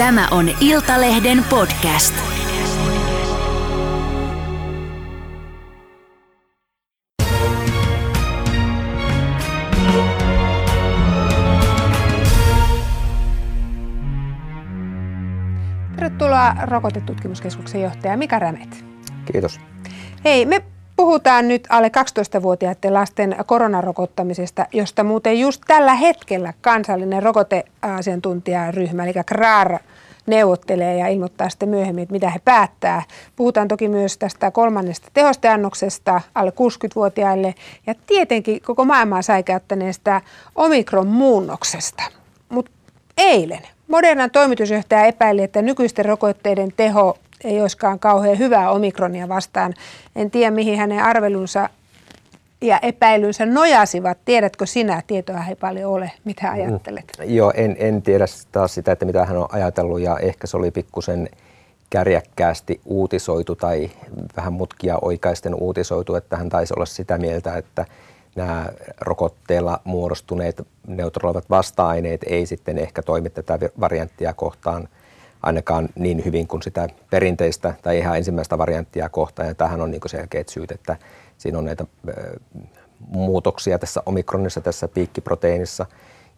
Tämä on Iltalehden podcast. Tervetuloa Rokotetutkimuskeskuksen johtaja Mika Rämet. Kiitos. Hei, me puhutaan nyt alle 12-vuotiaiden lasten koronarokottamisesta, josta muuten just tällä hetkellä kansallinen rokoteasiantuntijaryhmä, eli KRAR, neuvottelee ja ilmoittaa sitten myöhemmin, että mitä he päättää. Puhutaan toki myös tästä kolmannesta tehosteannoksesta alle 60-vuotiaille ja tietenkin koko maailmaa säikäyttäneestä omikron-muunnoksesta. Mutta eilen Modernan toimitusjohtaja epäili, että nykyisten rokotteiden teho ei olisikaan kauhean hyvää omikronia vastaan. En tiedä, mihin hänen arvelunsa ja epäilynsä nojasivat. Tiedätkö sinä? Tietoa ei paljon ole. Mitä mm. ajattelet? Mm, joo, en, en tiedä taas sitä, että mitä hän on ajatellut ja ehkä se oli pikkusen kärjäkkäästi uutisoitu tai vähän mutkia oikaisten uutisoitu, että hän taisi olla sitä mieltä, että nämä rokotteella muodostuneet neutraloivat vasta-aineet ei sitten ehkä toimi tätä varianttia kohtaan – ainakaan niin hyvin kuin sitä perinteistä tai ihan ensimmäistä varianttia kohtaan. Ja tähän on niin selkeät syyt, että siinä on näitä muutoksia tässä omikronissa, tässä piikkiproteiinissa,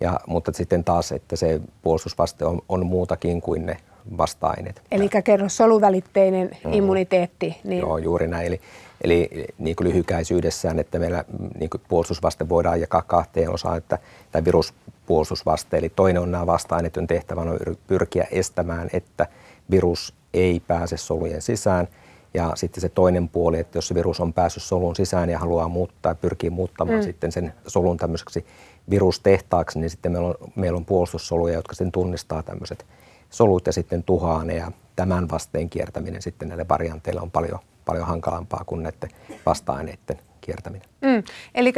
ja, mutta sitten taas, että se puolustusvaste on, on muutakin kuin ne vasta-aineet. Eli kerro soluvälitteinen mm. immuniteetti. Niin... Joo, juuri näin. Eli, eli niin kuin lyhykäisyydessään, että meillä niin kuin puolustusvaste voidaan jakaa kahteen osaan, että tämä virus puolustusvaste. Eli toinen on nämä vasta-aineet, on tehtävänä on pyrkiä estämään, että virus ei pääse solujen sisään. Ja sitten se toinen puoli, että jos se virus on päässyt solun sisään ja haluaa muuttaa, pyrkii muuttamaan mm. sitten sen solun tämmöiseksi virustehtaaksi, niin sitten meillä on, meillä on puolustussoluja, jotka sitten tunnistaa tämmöiset solut ja sitten tuhaa ne. Ja tämän vasteen kiertäminen sitten näille varianteille on paljon, paljon hankalampaa kuin näiden vasta-aineiden kiertäminen. Mm. Eli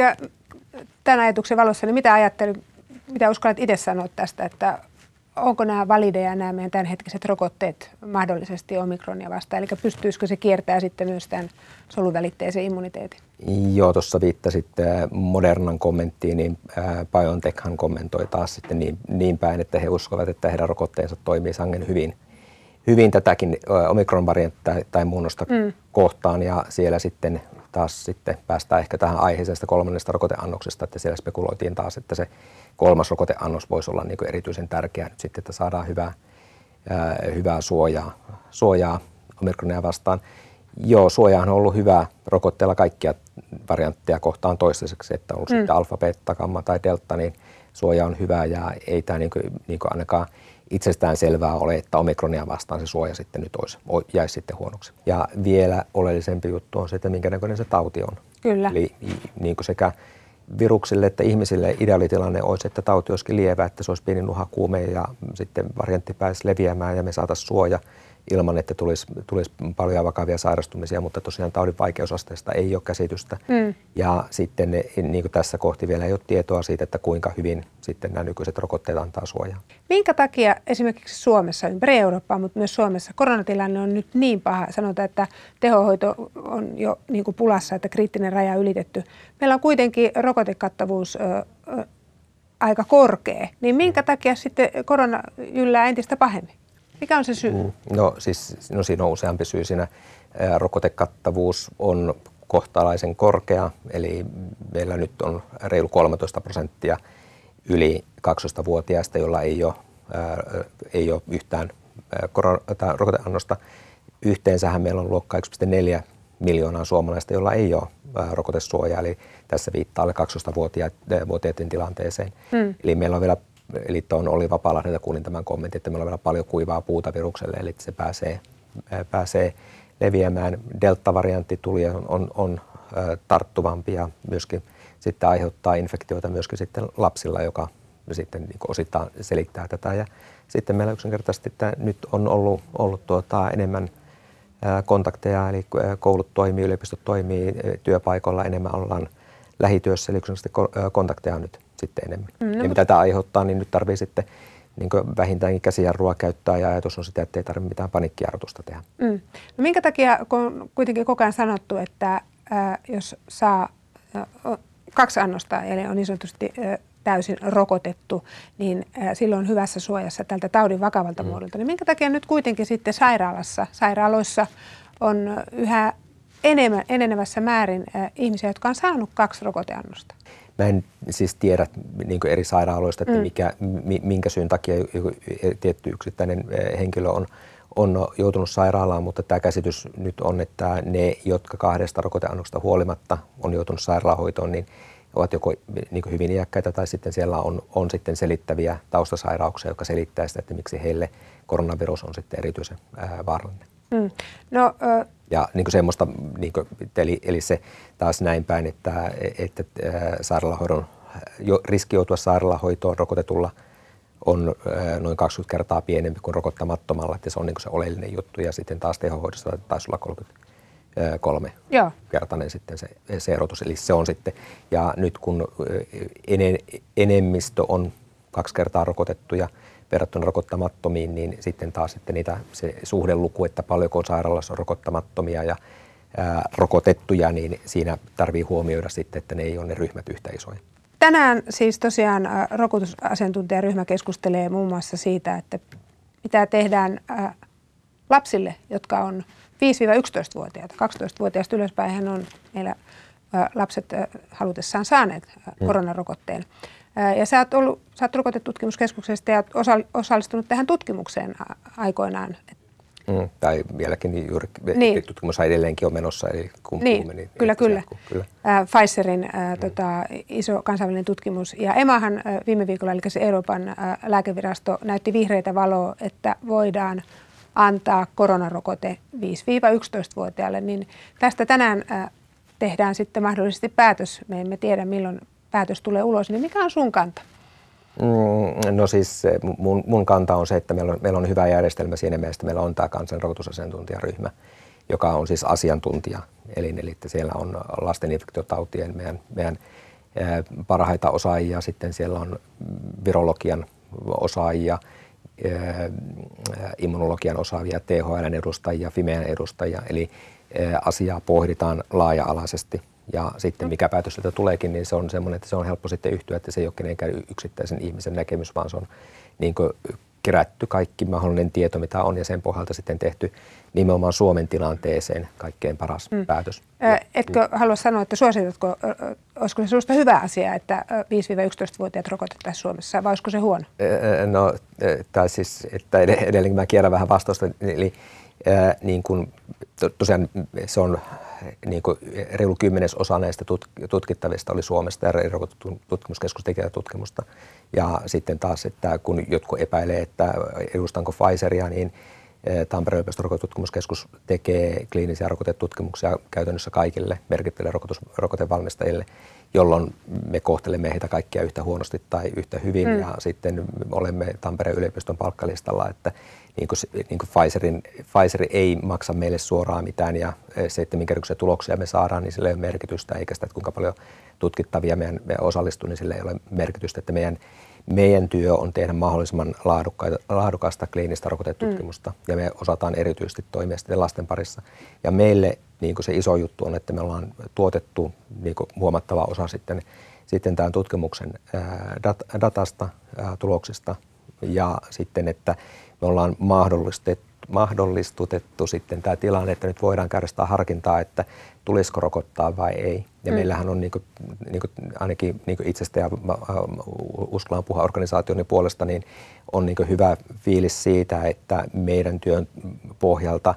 tämän ajatuksen valossa, niin mitä ajattelit, mitä uskallat itse sanoa tästä, että onko nämä valideja nämä meidän tämänhetkiset rokotteet mahdollisesti omikronia vastaan? Eli pystyisikö se kiertää sitten myös tämän soluvälitteisen immuniteetin? Joo, tuossa viittasit Modernan kommenttiin, niin BioNTechhan kommentoi taas sitten niin, niin päin, että he uskovat, että heidän rokotteensa toimii sangen hyvin, hyvin tätäkin omikron-varianttia tai muunnosta mm. kohtaan ja siellä sitten taas sitten päästään ehkä tähän aiheeseen kolmannesta rokoteannoksesta, että siellä spekuloitiin taas, että se kolmas rokoteannos voisi olla niin erityisen tärkeä nyt sitten, että saadaan hyvää, ää, hyvää suojaa, suojaa omikronia vastaan. Joo, suoja on ollut hyvä rokotteella kaikkia variantteja kohtaan toistaiseksi, että on ollut mm. sitten alfa, beta, gamma tai delta, niin suoja on hyvä ja ei tämä niin kuin, niin kuin ainakaan itsestään selvää ole, että omikronia vastaan se suoja sitten nyt olisi, jäisi sitten huonoksi. Ja vielä oleellisempi juttu on se, että minkä näköinen se tauti on. Kyllä. Eli niin kuin sekä viruksille että ihmisille ideaalitilanne olisi, että tauti olisikin lievä, että se olisi pieni nuhakuume ja sitten variantti pääsi leviämään ja me saataisiin suoja ilman, että tulisi, tulisi paljon vakavia sairastumisia, mutta tosiaan taudin vaikeusasteesta ei ole käsitystä. Mm. Ja sitten niin kuin tässä kohti vielä ei ole tietoa siitä, että kuinka hyvin sitten nämä nykyiset rokotteet antaa suojaa. Minkä takia esimerkiksi Suomessa, ympäri Eurooppaa, mutta myös Suomessa koronatilanne on nyt niin paha, sanotaan, että tehohoito on jo niin kuin pulassa, että kriittinen raja ylitetty. Meillä on kuitenkin rokotekattavuus ö, ö, aika korkea, niin minkä takia sitten korona yllää entistä pahemmin? Mikä on se syy? Mm, no siis no siinä on useampi syy. Siinä rokotekattavuus on kohtalaisen korkea, eli meillä nyt on reilu 13 prosenttia yli 12-vuotiaista, joilla ei ole, ää, ei ole yhtään korona- rokoteannosta. Yhteensähän meillä on luokka 1,4 miljoonaa suomalaista, joilla ei ole ää, rokotesuojaa, eli tässä viittaa alle 12-vuotiaiden tilanteeseen. Hmm. Eli meillä on vielä eli tuon oli Vapaalahdelta kuulin tämän kommentin, että meillä on vielä paljon kuivaa puuta virukselle, eli se pääsee, pääsee leviämään. Delta-variantti tuli ja on, on, on tarttuvampi ja myöskin sitten aiheuttaa infektioita myöskin sitten lapsilla, joka sitten niin osittain selittää tätä. Ja sitten meillä yksinkertaisesti että nyt on ollut, ollut tuota enemmän kontakteja, eli koulut toimii, yliopistot toimii, työpaikoilla enemmän ollaan lähityössä, eli kontakteja on nyt sitten enemmän. Mm, no, ja mitä tämä aiheuttaa, niin nyt tarvii sitten niin vähintäänkin käsijarrua käyttää ja ajatus on sitä, että ei tarvitse mitään panikkiarvotusta tehdä. Mm. No minkä takia, kun on kuitenkin koko ajan sanottu, että ää, jos saa ää, kaksi annosta, eli on niin sanotusti ää, täysin rokotettu, niin silloin on hyvässä suojassa tältä taudin vakavalta mm. muodolta. Niin minkä takia nyt kuitenkin sitten sairaalassa, sairaaloissa on yhä enemmän, enenevässä määrin ihmisiä, jotka on saanut kaksi rokoteannosta? Mä en siis tiedä niin eri sairaaloista, että mm. mikä, minkä syyn takia joku tietty yksittäinen henkilö on, on joutunut sairaalaan, mutta tämä käsitys nyt on, että ne, jotka kahdesta rokoteannoksesta huolimatta on joutunut sairaalahoitoon, niin ovat joko niin hyvin iäkkäitä tai sitten siellä on, on sitten selittäviä taustasairauksia, jotka selittää sitä, että miksi heille koronavirus on sitten erityisen ää, vaarallinen. Mm. No, ja niin kuin semmoista, niin kuin, eli, eli se taas näin päin, että, että sairaalahoidon jo, riski joutua sairaalahoitoon rokotetulla on noin 20 kertaa pienempi kuin rokottamattomalla, että se on niin se oleellinen juttu. Ja sitten taas tehohoidossa taisi olla 33 Joo. kertainen sitten se, se erotus. Eli se on sitten, ja nyt kun enemmistö on kaksi kertaa rokotettuja – verrattuna rokottamattomiin, niin sitten taas sitten niitä, se suhdeluku, että paljonko sairaalassa on rokottamattomia ja ää, rokotettuja, niin siinä tarvii huomioida sitten, että ne ei ole ne ryhmät yhtä isoja. Tänään siis tosiaan rokotusasiantuntijaryhmä keskustelee muun muassa siitä, että mitä tehdään lapsille, jotka on 5-11-vuotiaita. 12-vuotiaasta ylöspäin on meillä lapset halutessaan saaneet mm. koronarokotteen. Ja sä oot, ollut, sä oot rokotetutkimuskeskuksesta ja osallistunut tähän tutkimukseen aikoinaan. Mm, tai vieläkin niin juuri niin. tutkimus edelleenkin on menossa, eli kun niin, puhumme, niin kyllä, kyllä. kyllä. Äh, Pfizerin äh, mm. tota, iso kansainvälinen tutkimus. Ja EMAhan äh, viime viikolla, eli se Euroopan äh, lääkevirasto, näytti vihreitä valoa, että voidaan antaa koronarokote 5-11-vuotiaille. Niin tästä tänään äh, tehdään sitten mahdollisesti päätös. Me emme tiedä, milloin päätös tulee ulos, niin mikä on sun kanta? Mm, no siis mun, mun kanta on se, että meillä on, meillä on hyvä järjestelmä siinä mielessä, meillä on tämä kansanrokotusasiantuntijaryhmä, joka on siis asiantuntija. Eli, eli siellä on lasten infektiotautien meidän, meidän parhaita osaajia, sitten siellä on virologian osaajia, immunologian osaavia, THL edustajia, Fimean edustajia, eli asiaa pohditaan laaja-alaisesti – ja sitten mikä päätös sieltä tuleekin, niin se on semmoinen, että se on helppo sitten yhtyä, että se ei ole kenenkään yksittäisen ihmisen näkemys, vaan se on niin kerätty kaikki mahdollinen tieto, mitä on, ja sen pohjalta sitten tehty nimenomaan Suomen tilanteeseen kaikkein paras mm. päätös. Ä, etkö mm. halua sanoa, että suositatko, olisiko se sinusta hyvä asia, että 5-11-vuotiaat rokotettaisiin Suomessa, vai olisiko se huono? No, tai siis, että edelleenkin mä kierrän vähän vastausta, eli niin kuin, tosiaan se on niin kuin reilu kymmenesosa näistä tutkittavista oli Suomesta ja tutkimuskeskus tekee tutkimusta. Ja sitten taas, että kun jotkut epäilee, että edustanko Pfizeria, niin Tampereen yliopiston rokotutkimuskeskus tekee kliinisiä rokotetutkimuksia käytännössä kaikille merkittäville rokotevalmistajille, jolloin me kohtelemme heitä kaikkia yhtä huonosti tai yhtä hyvin. Mm. Ja sitten olemme Tampereen yliopiston palkkalistalla, että niin kuin, niin kuin Pfizerin, Pfizer ei maksa meille suoraan mitään ja e, se, että minkä tuloksia me saadaan, niin sillä ei ole merkitystä, eikä sitä, että kuinka paljon tutkittavia meidän, me osallistuu, niin sillä ei ole merkitystä, että meidän, meidän työ on tehdä mahdollisimman laadukasta kliinistä rokotetutkimusta mm. ja me osataan erityisesti toimia sitten lasten parissa. Ja meille niin se iso juttu on, että me ollaan tuotettu niin huomattava osa sitten, sitten tämän tutkimuksen ää, dat, datasta, ää, tuloksista ja sitten, että me ollaan mahdollistettu, mahdollistutettu sitten tämä tilanne, että nyt voidaan käydä sitä harkintaa, että tulisiko rokottaa vai ei. Ja mm. meillähän on niin kuin, niin kuin ainakin niin kuin itsestä ja uskallaan puhua organisaation puolesta, niin on niin kuin hyvä fiilis siitä, että meidän työn pohjalta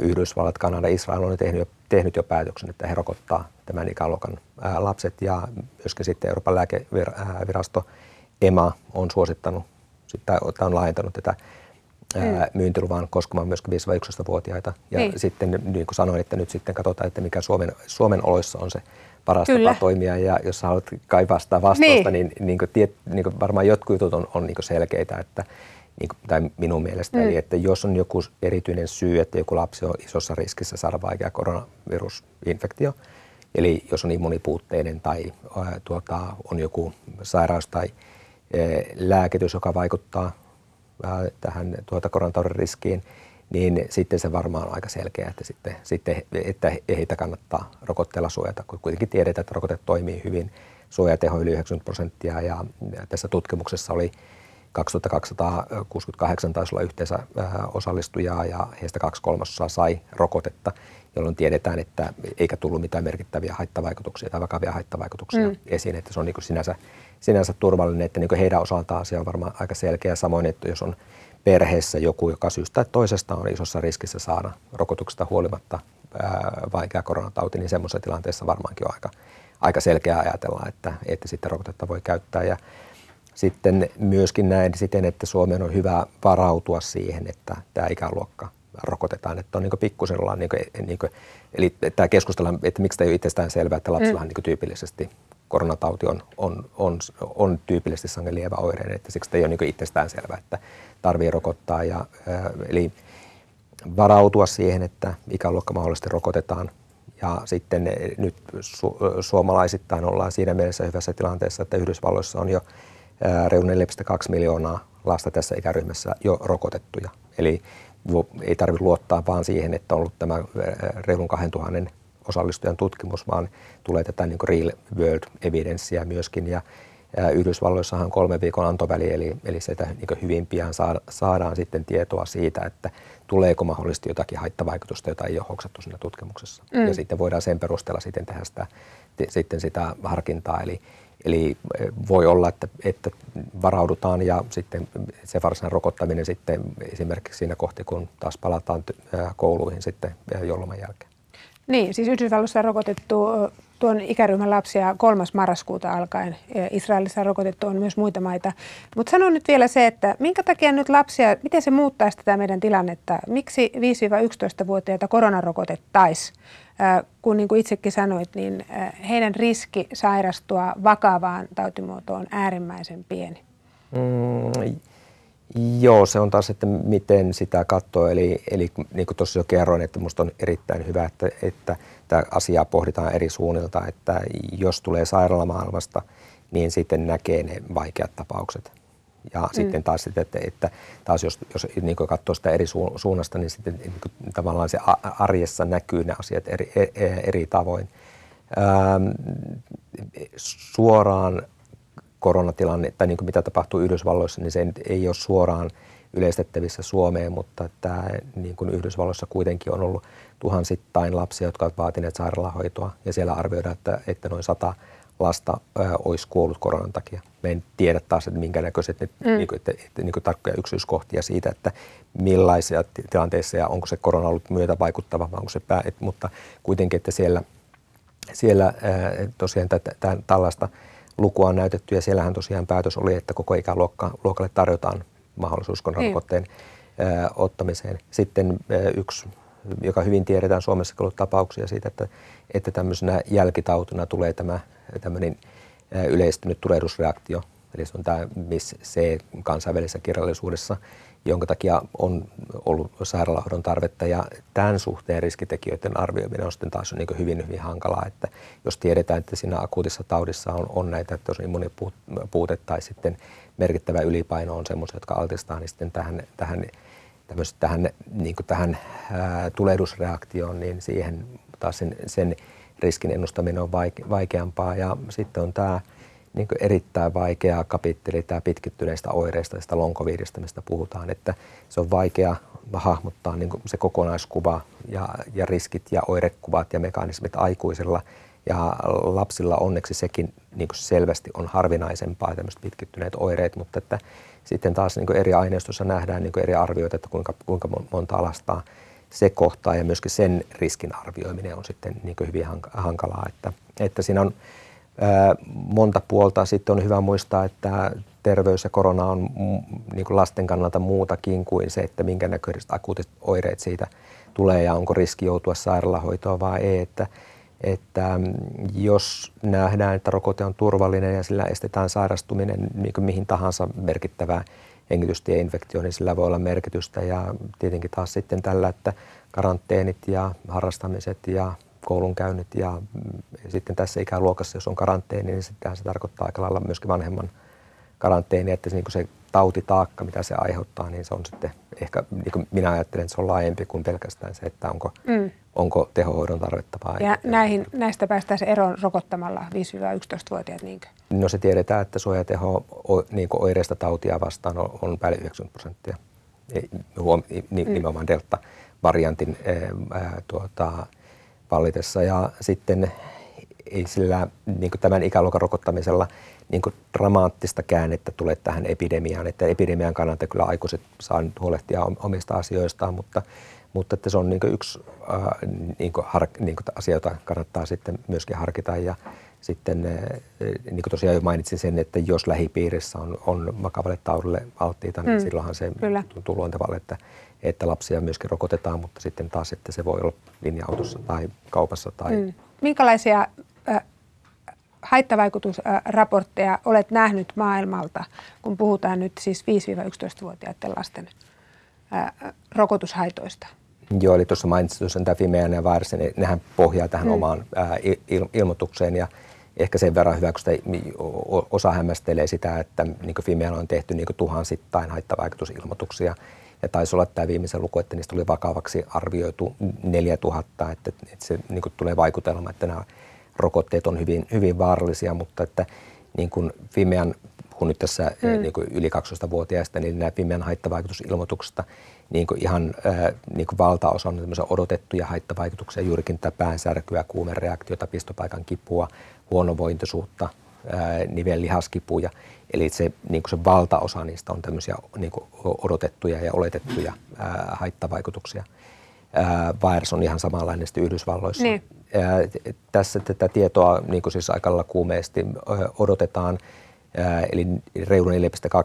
Yhdysvallat, Kanada, Israel on tehnyt jo, tehnyt jo päätöksen, että he rokottaa tämän ikäluokan lapset ja myöskin sitten Euroopan lääkevirasto EMA on suosittanut tai on laajentanut tätä mm. myyntiluvan koskemaan myös 5-11-vuotiaita. Ja niin. sitten niin kuin sanoin, että nyt sitten katsotaan, että mikä Suomen, Suomen oloissa on se paras Kyllä. tapa toimia. Ja jos haluat kaivaa sitä vastausta, niin, niin, niin, kuin tiet, niin kuin varmaan jotkut jutut on, on niin kuin selkeitä, että niin kuin, tai minun mielestä. Mm. Eli että jos on joku erityinen syy, että joku lapsi on isossa riskissä saada vaikea koronavirusinfektio, eli jos on immunipuutteinen tai ää, tuota, on joku sairaus tai lääkitys, joka vaikuttaa tähän tuota koronataudin riskiin, niin sitten se varmaan on aika selkeä, että, sitten, sitten, että heitä kannattaa rokotteella suojata, kun kuitenkin tiedetään, että rokote toimii hyvin. Suojateho yli 90 prosenttia ja tässä tutkimuksessa oli 2268 taisi olla yhteensä osallistujaa ja heistä kaksi kolmasosaa sai rokotetta, jolloin tiedetään, että eikä tullut mitään merkittäviä haittavaikutuksia tai vakavia haittavaikutuksia mm. esiin, että se on niin kuin sinänsä, sinänsä turvallinen, että niin kuin heidän osaltaan asia on varmaan aika selkeä. Samoin, että jos on perheessä joku, joka syystä tai toisesta on isossa riskissä saada rokotuksesta huolimatta ää, vaikea koronatauti, niin semmoisessa tilanteessa varmaankin on aika, aika selkeä ajatella, että, että sitten rokotetta voi käyttää. Ja sitten myöskin näin siten, että Suomen on hyvä varautua siihen, että tämä ikäluokka rokotetaan. Että on niin pikkusen ollaan, niin kuin, niin kuin, eli tämä keskustellaan, että miksi tämä ei ole itsestään selvää, että lapsillahan mm. niin tyypillisesti koronatauti on, on, on, on tyypillisesti sangen lievä oireinen, että siksi tämä ei ole niin itsestään selvää, että tarvii rokottaa. Ja, eli varautua siihen, että ikäluokka mahdollisesti rokotetaan. Ja sitten nyt su- suomalaisittain ollaan siinä mielessä hyvässä tilanteessa, että Yhdysvalloissa on jo reilun 4,2 miljoonaa lasta tässä ikäryhmässä jo rokotettuja. Eli ei tarvitse luottaa vaan siihen, että on ollut tämä reilun 2000 osallistujan tutkimus, vaan tulee tätä niin real world evidenssiä myöskin. Ja Yhdysvalloissahan kolme viikon antoväli, eli, eli sitä niin hyvin pian saada, saadaan sitten tietoa siitä, että tuleeko mahdollisesti jotakin haittavaikutusta, jota ei ole hoksattu siinä tutkimuksessa. Mm. Ja sitten voidaan sen perusteella sitten tehdä sitä, sitten sitä harkintaa. Eli, Eli eh, voi olla, että, että varaudutaan ja sitten se varsinainen rokottaminen sitten esimerkiksi siinä kohti, kun taas palataan kouluihin sitten jouluman jälkeen. Niin, siis Yhdysvalloissa rokotettu tuon ikäryhmän lapsia 3. marraskuuta alkaen. Israelissa on rokotettu on myös muita maita. Mutta sanon nyt vielä se, että minkä takia nyt lapsia, miten se muuttaisi tätä meidän tilannetta? Miksi 5-11-vuotiaita koronarokotettaisiin? kun niin kuin itsekin sanoit, niin heidän riski sairastua vakavaan tautimuotoon on äärimmäisen pieni. Mm, joo, se on taas, että miten sitä katsoo. Eli, eli niin kuin tuossa jo kerroin, että minusta on erittäin hyvä, että, että tämä asiaa pohditaan eri suunnilta, että jos tulee sairaalamaailmasta, niin sitten näkee ne vaikeat tapaukset ja mm. sitten taas, sitten, että, että taas jos, jos niin katsoo sitä eri suunnasta, niin sitten niin kuin, tavallaan se arjessa näkyy ne asiat eri, eri, e, eri tavoin. Ähm, suoraan koronatilanne, tai niin kuin mitä tapahtuu Yhdysvalloissa, niin se ei ole suoraan yleistettävissä Suomeen, mutta tämä, niin kuin Yhdysvalloissa kuitenkin on ollut tuhansittain lapsia, jotka ovat vaatineet sairaalahoitoa, ja siellä arvioidaan, että, että noin sata lasta ö, olisi kuollut koronan takia. Me en tiedä taas, että minkä näköiset ne, mm. niin kuin, että, että, niin kuin tarkkoja yksityiskohtia siitä, että millaisia tilanteissa ja onko se korona ollut myötä vaikuttava vai onko se pää, et, mutta kuitenkin, että siellä, siellä ää, tosiaan tätä, tämän, tällaista lukua on näytetty ja siellähän tosiaan päätös oli, että koko ikäluokalle tarjotaan mahdollisuus koronarokotteen niin. ottamiseen. Sitten yksi joka hyvin tiedetään Suomessa ollut tapauksia siitä, että, että tämmöisenä jälkitautina tulee tämä tämmöinen yleistynyt tulehdusreaktio, eli se on tämä miss C kansainvälisessä kirjallisuudessa, jonka takia on ollut sairaalahoidon tarvetta ja tämän suhteen riskitekijöiden arvioiminen on sitten taas niin hyvin, hyvin hankalaa, että jos tiedetään, että siinä akuutissa taudissa on, on näitä, että jos immunipuute tai sitten merkittävä ylipaino on semmoisia, jotka altistaa, niin sitten tähän, tähän, tähän, niin tähän ää, tulehdusreaktioon, niin siihen taas sen, sen riskin ennustaminen on vaikeampaa. Ja sitten on tämä niin erittäin vaikea kapitteli, tämä pitkittyneistä oireista, tästä lonkoviidistä, mistä puhutaan, että se on vaikea hahmottaa niin se kokonaiskuva ja, ja riskit ja oirekuvat ja mekanismit aikuisilla. Ja lapsilla onneksi sekin niin selvästi on harvinaisempaa, tämmöiset pitkittyneet oireet, mutta että sitten taas niin eri aineistossa nähdään niin eri arvioita, että kuinka, kuinka monta alastaa se kohtaa ja myöskin sen riskin arvioiminen on sitten niin hyvin hankalaa. Että, että siinä on ää, monta puolta. Sitten on hyvä muistaa, että terveys ja korona on niin kuin lasten kannalta muutakin kuin se, että minkä näköiset akuutit oireet siitä tulee ja onko riski joutua sairaalahoitoon vai ei. Että, että jos nähdään, että rokote on turvallinen ja sillä estetään sairastuminen niin kuin mihin tahansa merkittävään hengitystieinfektio, niin sillä voi olla merkitystä. Ja tietenkin taas sitten tällä, että karanteenit ja harrastamiset ja koulunkäynnit ja sitten tässä ikäluokassa, jos on karanteeni, niin sitten se tarkoittaa aika lailla myöskin vanhemman karanteeni, että se, niin se tautitaakka, mitä se aiheuttaa, niin se on sitten ehkä, niin kuin minä ajattelen, että se on laajempi kuin pelkästään se, että onko mm. onko tehohoidon tarvetta vai Ja näihin, näistä päästäisiin eroon rokottamalla 5-11-vuotiaat, niinkö? No se tiedetään, että suojateho o- niin oireista tautia vastaan on, on päälle 90 prosenttia. Huom, Mm. nimenomaan delta-variantin ää, tuota, vallitessa. Ja sitten ei sillä niin tämän ikäluokan rokottamisella niin dramaattista käännettä tule tähän epidemiaan. Että epidemian kannalta kyllä aikuiset saa nyt huolehtia omista asioistaan, mutta, mutta että se on niin yksi äh, niin har, niin asia, jota kannattaa sitten myöskin harkita. Ja sitten niin kuin tosiaan jo mainitsin sen, että jos lähipiirissä on, on vakavalle taudille alttiita, niin Mm, silloinhan se kyllä. tuntuu luontevalle, että, että lapsia myöskin rokotetaan, mutta sitten taas, että se voi olla linja-autossa tai kaupassa tai Mm. Minkälaisia äh, haittavaikutusraportteja olet nähnyt maailmalta, kun puhutaan nyt siis 5-11-vuotiaiden lasten rokotushaitoista? Joo, eli tuossa mainitsit tuossa tämä Fimean ja Varsen, niin nehän pohjaa tähän Mm. omaan ää, il- ilmoitukseen ja ehkä sen verran hyvä, kun osa hämmästelee sitä, että niin Fimealla on tehty niin tuhansittain haittavaikutusilmoituksia ja taisi olla tämä viimeisen luku, että niistä oli vakavaksi arvioitu 4000, että, että se niin tulee vaikutelma, että nämä rokotteet on hyvin, hyvin vaarallisia, mutta että niin kuin Fimean puhun nyt tässä mm. niin kuin yli 12-vuotiaista, niin nämä Fimean haittavaikutusilmoituksista niin kuin ihan äh, niin kuin valtaosa on odotettuja haittavaikutuksia, juurikin tätä päänsärkyä, kuumereaktiota, pistopaikan kipua, huonovointisuutta, äh, nivellihaskipuja. Eli se, niin kuin se valtaosa niistä on tämmöisiä niin kuin odotettuja ja oletettuja äh, haittavaikutuksia. Äh, virus on ihan samanlainen Yhdysvalloissa. Niin. Tässä tätä tietoa niin kuin siis aika kuumeesti odotetaan, eli reilu 4,2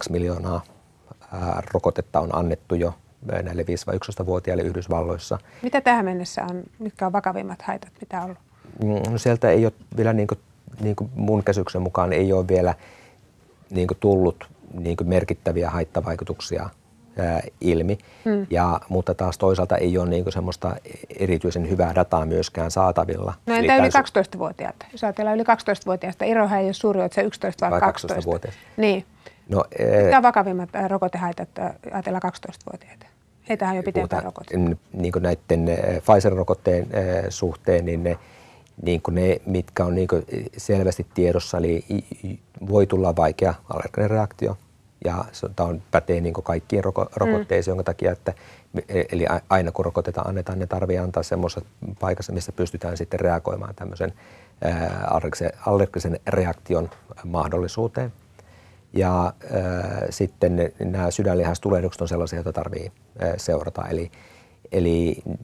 miljoonaa rokotetta on annettu jo näille 5-11-vuotiaille Yhdysvalloissa. Mitä tähän mennessä on, mitkä on vakavimmat haitat, mitä on ollut? Mm, No sieltä ei ole vielä, niin kuin, niin kuin mun käsityksen mukaan, ei ole vielä niin kuin tullut niin kuin merkittäviä haittavaikutuksia ää, ilmi, Hmm. ja, mutta taas toisaalta ei ole niin semmoista erityisen hyvää dataa myöskään saatavilla. No Eli entä yli tämän- 12-vuotiaat? Jos ajatellaan yli 12-vuotiaista, erohan ei ole suuri, että se 11 vai, Vai 12. 12-vuotias. Niin. No, Mitkä on vakavimmat rokotehaitat, ajatellaan 12-vuotiaita? Heitähän on jo pitempään n- niin kuin näiden Pfizer-rokotteen suhteen, niin ne, niin kuin ne, mitkä on niin kuin selvästi tiedossa, eli voi tulla vaikea allerginen reaktio, ja tämä on, pätee niin kaikkiin roko, rokotteisiin, jonka takia, että e- eli aina kun rokotetaan annetaan, ne tarvitsee antaa semmoisessa paikassa, missä pystytään sitten reagoimaan tämmöisen allergisen, reaktion mahdollisuuteen. Ja äh, sitten nämä sydänlihastulehdukset on sellaisia, joita tarvii äh, seurata. Eli, eli mm,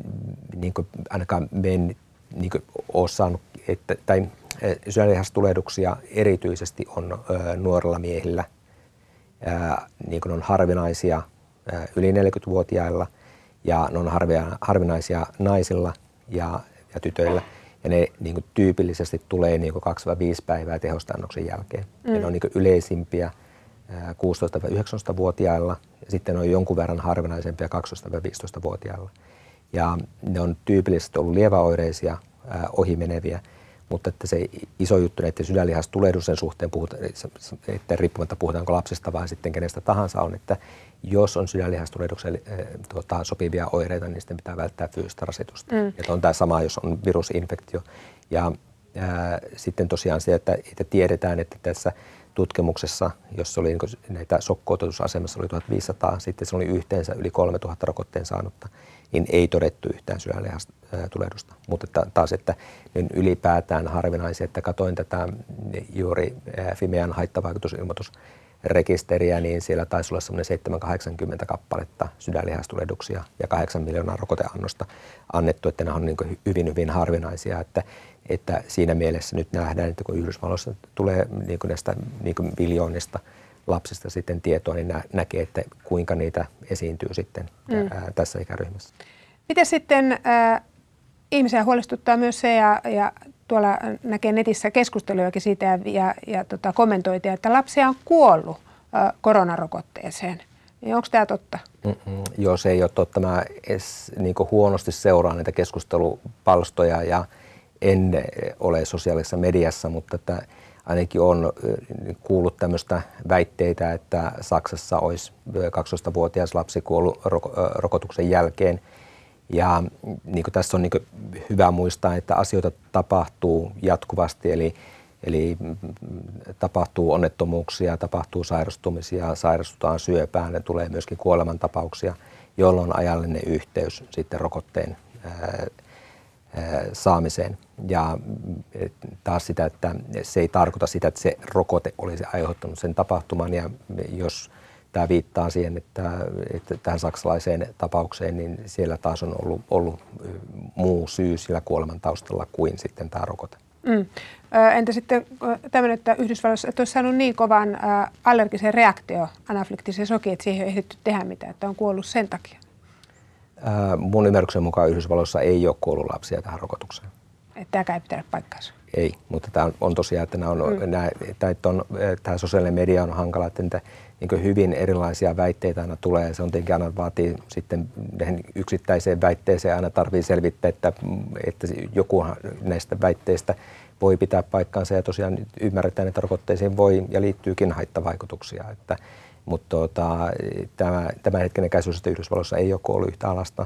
niin kuin ainakaan me en niin kuin ole saanut, että, tai äh, sydänlihastulehduksia erityisesti on äh, nuorilla miehillä. Äh, niin kuin on harvinaisia äh, yli 40-vuotiailla ja ne on harvia, harvinaisia naisilla ja, ja tytöillä. Ja ne niin kuin tyypillisesti tulee niin kuin 2-5 päivää tehostannoksen jälkeen. Mm. Ja ne on niin kuin yleisimpiä ää, 16-19-vuotiailla ja sitten ne on jonkun verran harvinaisempia 12-15-vuotiailla. Ja ne on tyypillisesti ollut lieväoireisia, ää, ohimeneviä, mutta että se iso juttu näiden sydänlihastulehduksen suhteen, puhutaan, että riippumatta puhutaanko lapsesta vai sitten kenestä tahansa on, että jos on sydänlihastulehdukseen eh, tuota, sopivia oireita, niin sitten pitää välttää fyysistä rasitusta. Mm. Ja on tämä sama, jos on virusinfektio. Ja ää, sitten tosiaan se, että, että tiedetään, että tässä tutkimuksessa, jos oli niin näitä sokkootutusasemassa oli 1500, sitten se oli yhteensä yli 3000 rokotteen saanutta, niin ei todettu yhtään sydänlihastulehdusta. Mutta taas, että niin ylipäätään harvinaisia, että katoin tätä juuri ää, Fimean haittavaikutusilmoitusrekisteriä, niin siellä taisi olla semmoinen 780 kappaletta sydänlihastulehduksia ja 8 miljoonaa rokoteannosta annettu, että nämä on niin hyvin, hyvin harvinaisia, että, että siinä mielessä nyt nähdään, että kun Yhdysvalloissa tulee niin kuin näistä niin kuin miljoonista lapsista sitten tietoa, niin nä- näkee, että kuinka niitä esiintyy sitten mm. ää, tässä ikäryhmässä. Miten sitten äh, ihmisiä huolestuttaa myös se, ja, ja tuolla näkee netissä keskustelujakin siitä ja, ja, ja tota, kommentoitia, että lapsia on kuollut äh, koronarokotteeseen. Niin onko tämä totta? Mm-mm. Joo, se ei ole totta. Mä edes, niin huonosti seuraan näitä keskustelupalstoja ja en ole sosiaalisessa mediassa, mutta että ainakin on kuullut tämmöistä väitteitä, että Saksassa olisi 12-vuotias lapsi kuollut roko- rokotuksen jälkeen. Ja niin kuin tässä on niin hyvä muistaa, että asioita tapahtuu jatkuvasti, eli, eli tapahtuu onnettomuuksia, tapahtuu sairastumisia, sairastutaan syöpään, ne tulee myöskin kuolemantapauksia, jolloin ajallinen yhteys sitten rokotteen saamiseen. Ja taas sitä, että se ei tarkoita sitä, että se rokote olisi aiheuttanut sen tapahtuman. Ja jos tämä viittaa siihen, että, että tähän saksalaiseen tapaukseen, niin siellä taas on ollut, ollut muu syy sillä kuoleman taustalla kuin sitten tämä rokote. Mm. Entä sitten tämmöinen, että Yhdysvalloissa että olisi saanut niin kovan allergisen reaktio anaflyktisen soki, että siihen ei ehditty tehdä mitään, että on kuollut sen takia? Mun ymmärryksen mukaan Yhdysvalloissa ei ole kuollut lapsia tähän rokotukseen. Että tämäkään ei pitää paikkaansa? Ei, mutta tämä on, on tosiaan, että, nämä on, mm. nämä, että on, tämä sosiaalinen media on hankala, että niitä niin hyvin erilaisia väitteitä aina tulee. Se on tietenkin aina vaatii sitten yksittäiseen väitteeseen aina tarvii selvittää, että, että joku näistä väitteistä voi pitää paikkaansa ja tosiaan ymmärretään, että rokotteisiin voi ja liittyykin haittavaikutuksia. Että, mutta tuota, tämä, tämänhetkinen käsitys, että Yhdysvalloissa ei ole kuollut yhtä alasta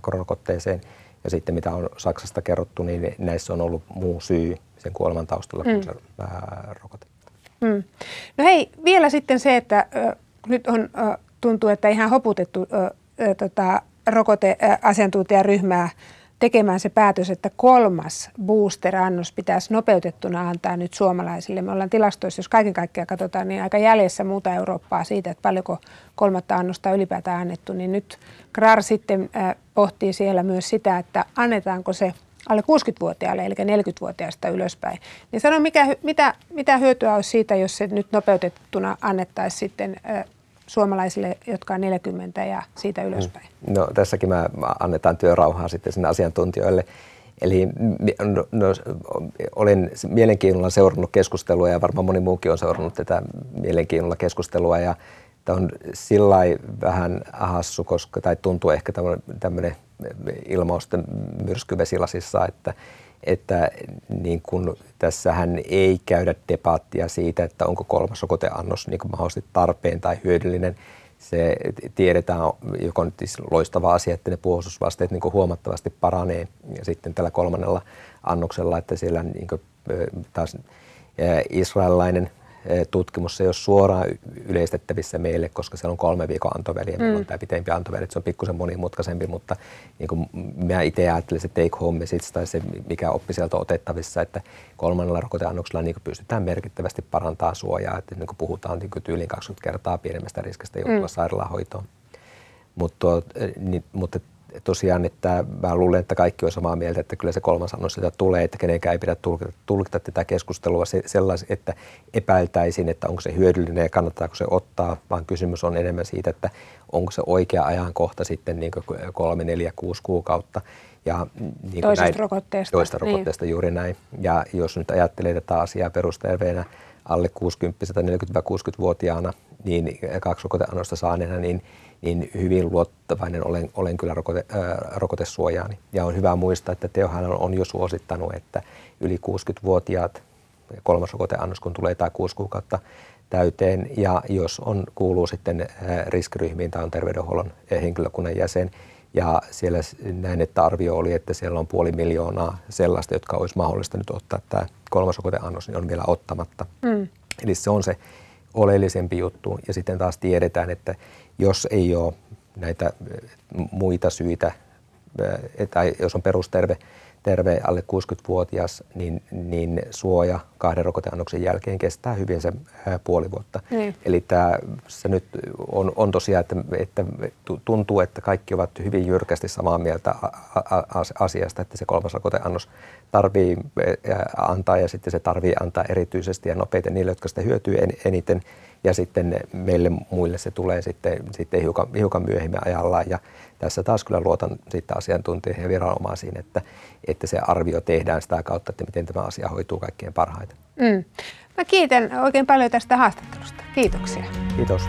koronakotteeseen ja sitten mitä on Saksasta kerrottu, niin näissä on ollut muu syy sen kuoleman taustalla kuin mm. se ää, rokote. Mm. No hei, vielä sitten se, että ö, nyt on, ö, tuntuu, että ihan hoputettu ö, ö, tota, rokoteasiantuntijaryhmää tekemään se päätös, että kolmas booster-annos pitäisi nopeutettuna antaa nyt suomalaisille. Me ollaan tilastoissa, jos kaiken kaikkiaan katsotaan, niin aika jäljessä muuta Eurooppaa siitä, että paljonko kolmatta annosta ylipäätään annettu. Niin nyt KRAR sitten äh, pohtii siellä myös sitä, että annetaanko se alle 60-vuotiaille, eli 40-vuotiaista ylöspäin. Niin sano, mikä, mitä, mitä hyötyä olisi siitä, jos se nyt nopeutettuna annettaisiin sitten suomalaisille, jotka on 40 ja siitä ylöspäin? Mm. No tässäkin mä annetaan työrauhaa sitten sinne asiantuntijoille. Eli no, no, olen mielenkiinnolla seurannut keskustelua ja varmaan moni muukin on seurannut tätä mielenkiinnolla keskustelua ja tämä on sillä vähän hassu, koska, tai tuntuu ehkä tämmöinen ilmausten myrsky vesilasissa, että että niin kun, tässähän ei käydä debaattia siitä, että onko kolmas rokoteannos niin mahdollisesti tarpeen tai hyödyllinen. Se tiedetään, joka on siis loistava asia, että ne puolustusvasteet niin huomattavasti paranee ja sitten tällä kolmannella annoksella, että siellä niin taas israelilainen tutkimus ei ole suoraan yleistettävissä meille, koska siellä on kolme viikon antoväliä. Mm. Meillä on tämä pitempi antoväli, se on pikkusen monimutkaisempi, mutta niin kuin mä itse ajattelen se take home message tai se, mikä oppi sieltä on otettavissa, että kolmannella rokoteannoksella niin pystytään merkittävästi parantaa suojaa, että niin puhutaan niin tyyliin 20 kertaa pienemmästä riskistä joutua mm. sairaalahoitoon. Mutta, niin, mutta tosiaan, että mä luulen, että kaikki on samaa mieltä, että kyllä se kolmas annos sitä tulee, että kenenkään ei pidä tulkita, tulkita tätä keskustelua sellais, että epäiltäisiin, että onko se hyödyllinen ja kannattaako se ottaa, vaan kysymys on enemmän siitä, että onko se oikea ajankohta sitten niin kolme, neljä, kuusi kuukautta. Ja niin toisesta näin, rokotteesta. Toista niin. rokotteesta juuri näin. Ja jos nyt ajattelee tätä asiaa perusterveenä alle 60 40-60-vuotiaana, niin kaksi rokoteannosta saaneena, niin niin hyvin luottavainen olen, olen kyllä rokote, ää, rokotesuojaani. Ja on hyvä muistaa, että THL on jo suosittanut, että yli 60-vuotiaat kolmas rokoteannos, kun tulee tai kuusi kuukautta täyteen, ja jos on, kuuluu sitten riskiryhmiin tai on terveydenhuollon henkilökunnan jäsen, ja siellä näin, että arvio oli, että siellä on puoli miljoonaa sellaista, jotka olisi mahdollista nyt ottaa tämä kolmas rokoteannos, niin on vielä ottamatta. Mm. Eli se on se oleellisempi juttu. Ja sitten taas tiedetään, että jos ei ole näitä muita syitä, tai jos on perusterve terve alle 60-vuotias, niin, niin suoja kahden rokoteannoksen jälkeen kestää hyvin se puoli vuotta. Niin. Eli tämä, se nyt on, on tosiaan, että, että tuntuu, että kaikki ovat hyvin jyrkästi samaa mieltä asiasta, että se kolmas rokoteannos tarvii antaa ja sitten se tarvii antaa erityisesti ja nopeiten niille, jotka sitä hyötyy eniten ja sitten meille muille se tulee sitten, sitten hiukan, hiukan myöhemmin ajallaan. Ja tässä taas kyllä luotan sitten asiantuntijoihin ja viranomaisiin, että, että se arvio tehdään sitä kautta, että miten tämä asia hoituu kaikkien parhaiten. Mm. Mä kiitän oikein paljon tästä haastattelusta. Kiitoksia. Kiitos.